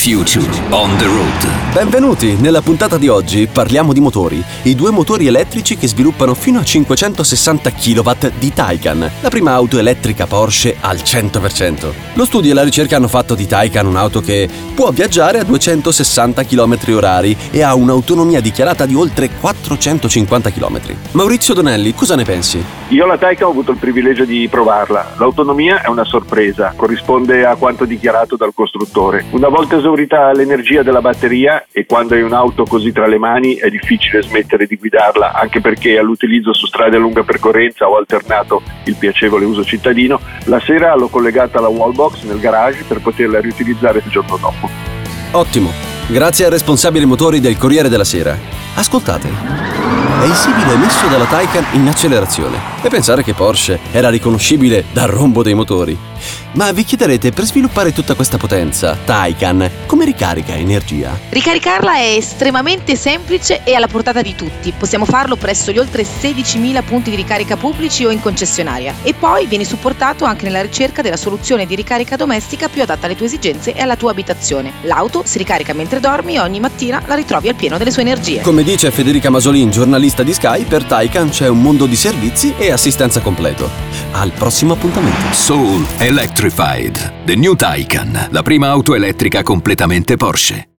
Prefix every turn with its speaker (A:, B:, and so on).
A: future on the road.
B: Benvenuti! Nella puntata di oggi parliamo di motori, i due motori elettrici che sviluppano fino a 560 kW di Taycan, la prima auto elettrica Porsche al 100%. Lo studio e la ricerca hanno fatto di Taycan un'auto che può viaggiare a 260 km h e ha un'autonomia dichiarata di oltre 450 km. Maurizio Donelli, cosa ne pensi?
C: Io la Taycan ho avuto il privilegio di provarla. L'autonomia è una sorpresa, corrisponde a quanto dichiarato dal costruttore. Una volta esaurita l'energia della batteria e quando hai un'auto così tra le mani è difficile smettere di guidarla, anche perché all'utilizzo su strade a lunga percorrenza ho alternato il piacevole uso cittadino. La sera l'ho collegata alla wallbox nel garage per poterla riutilizzare il giorno dopo.
B: Ottimo, grazie ai responsabili motori del Corriere della Sera. Ascoltate è il simbolo emesso dalla Taycan in accelerazione. E pensare che Porsche era riconoscibile dal rombo dei motori. Ma vi chiederete, per sviluppare tutta questa potenza, Taycan come ricarica energia?
D: Ricaricarla è estremamente semplice e alla portata di tutti. Possiamo farlo presso gli oltre 16.000 punti di ricarica pubblici o in concessionaria. E poi vieni supportato anche nella ricerca della soluzione di ricarica domestica più adatta alle tue esigenze e alla tua abitazione. L'auto si ricarica mentre dormi e ogni mattina la ritrovi al pieno delle sue energie.
B: Come dice Federica Masolin, giornalista di Sky, per Taycan c'è un mondo di servizi e assistenza completo. Al prossimo appuntamento.
A: Soul Electrified, The New Taycan, la prima auto elettrica completamente Porsche.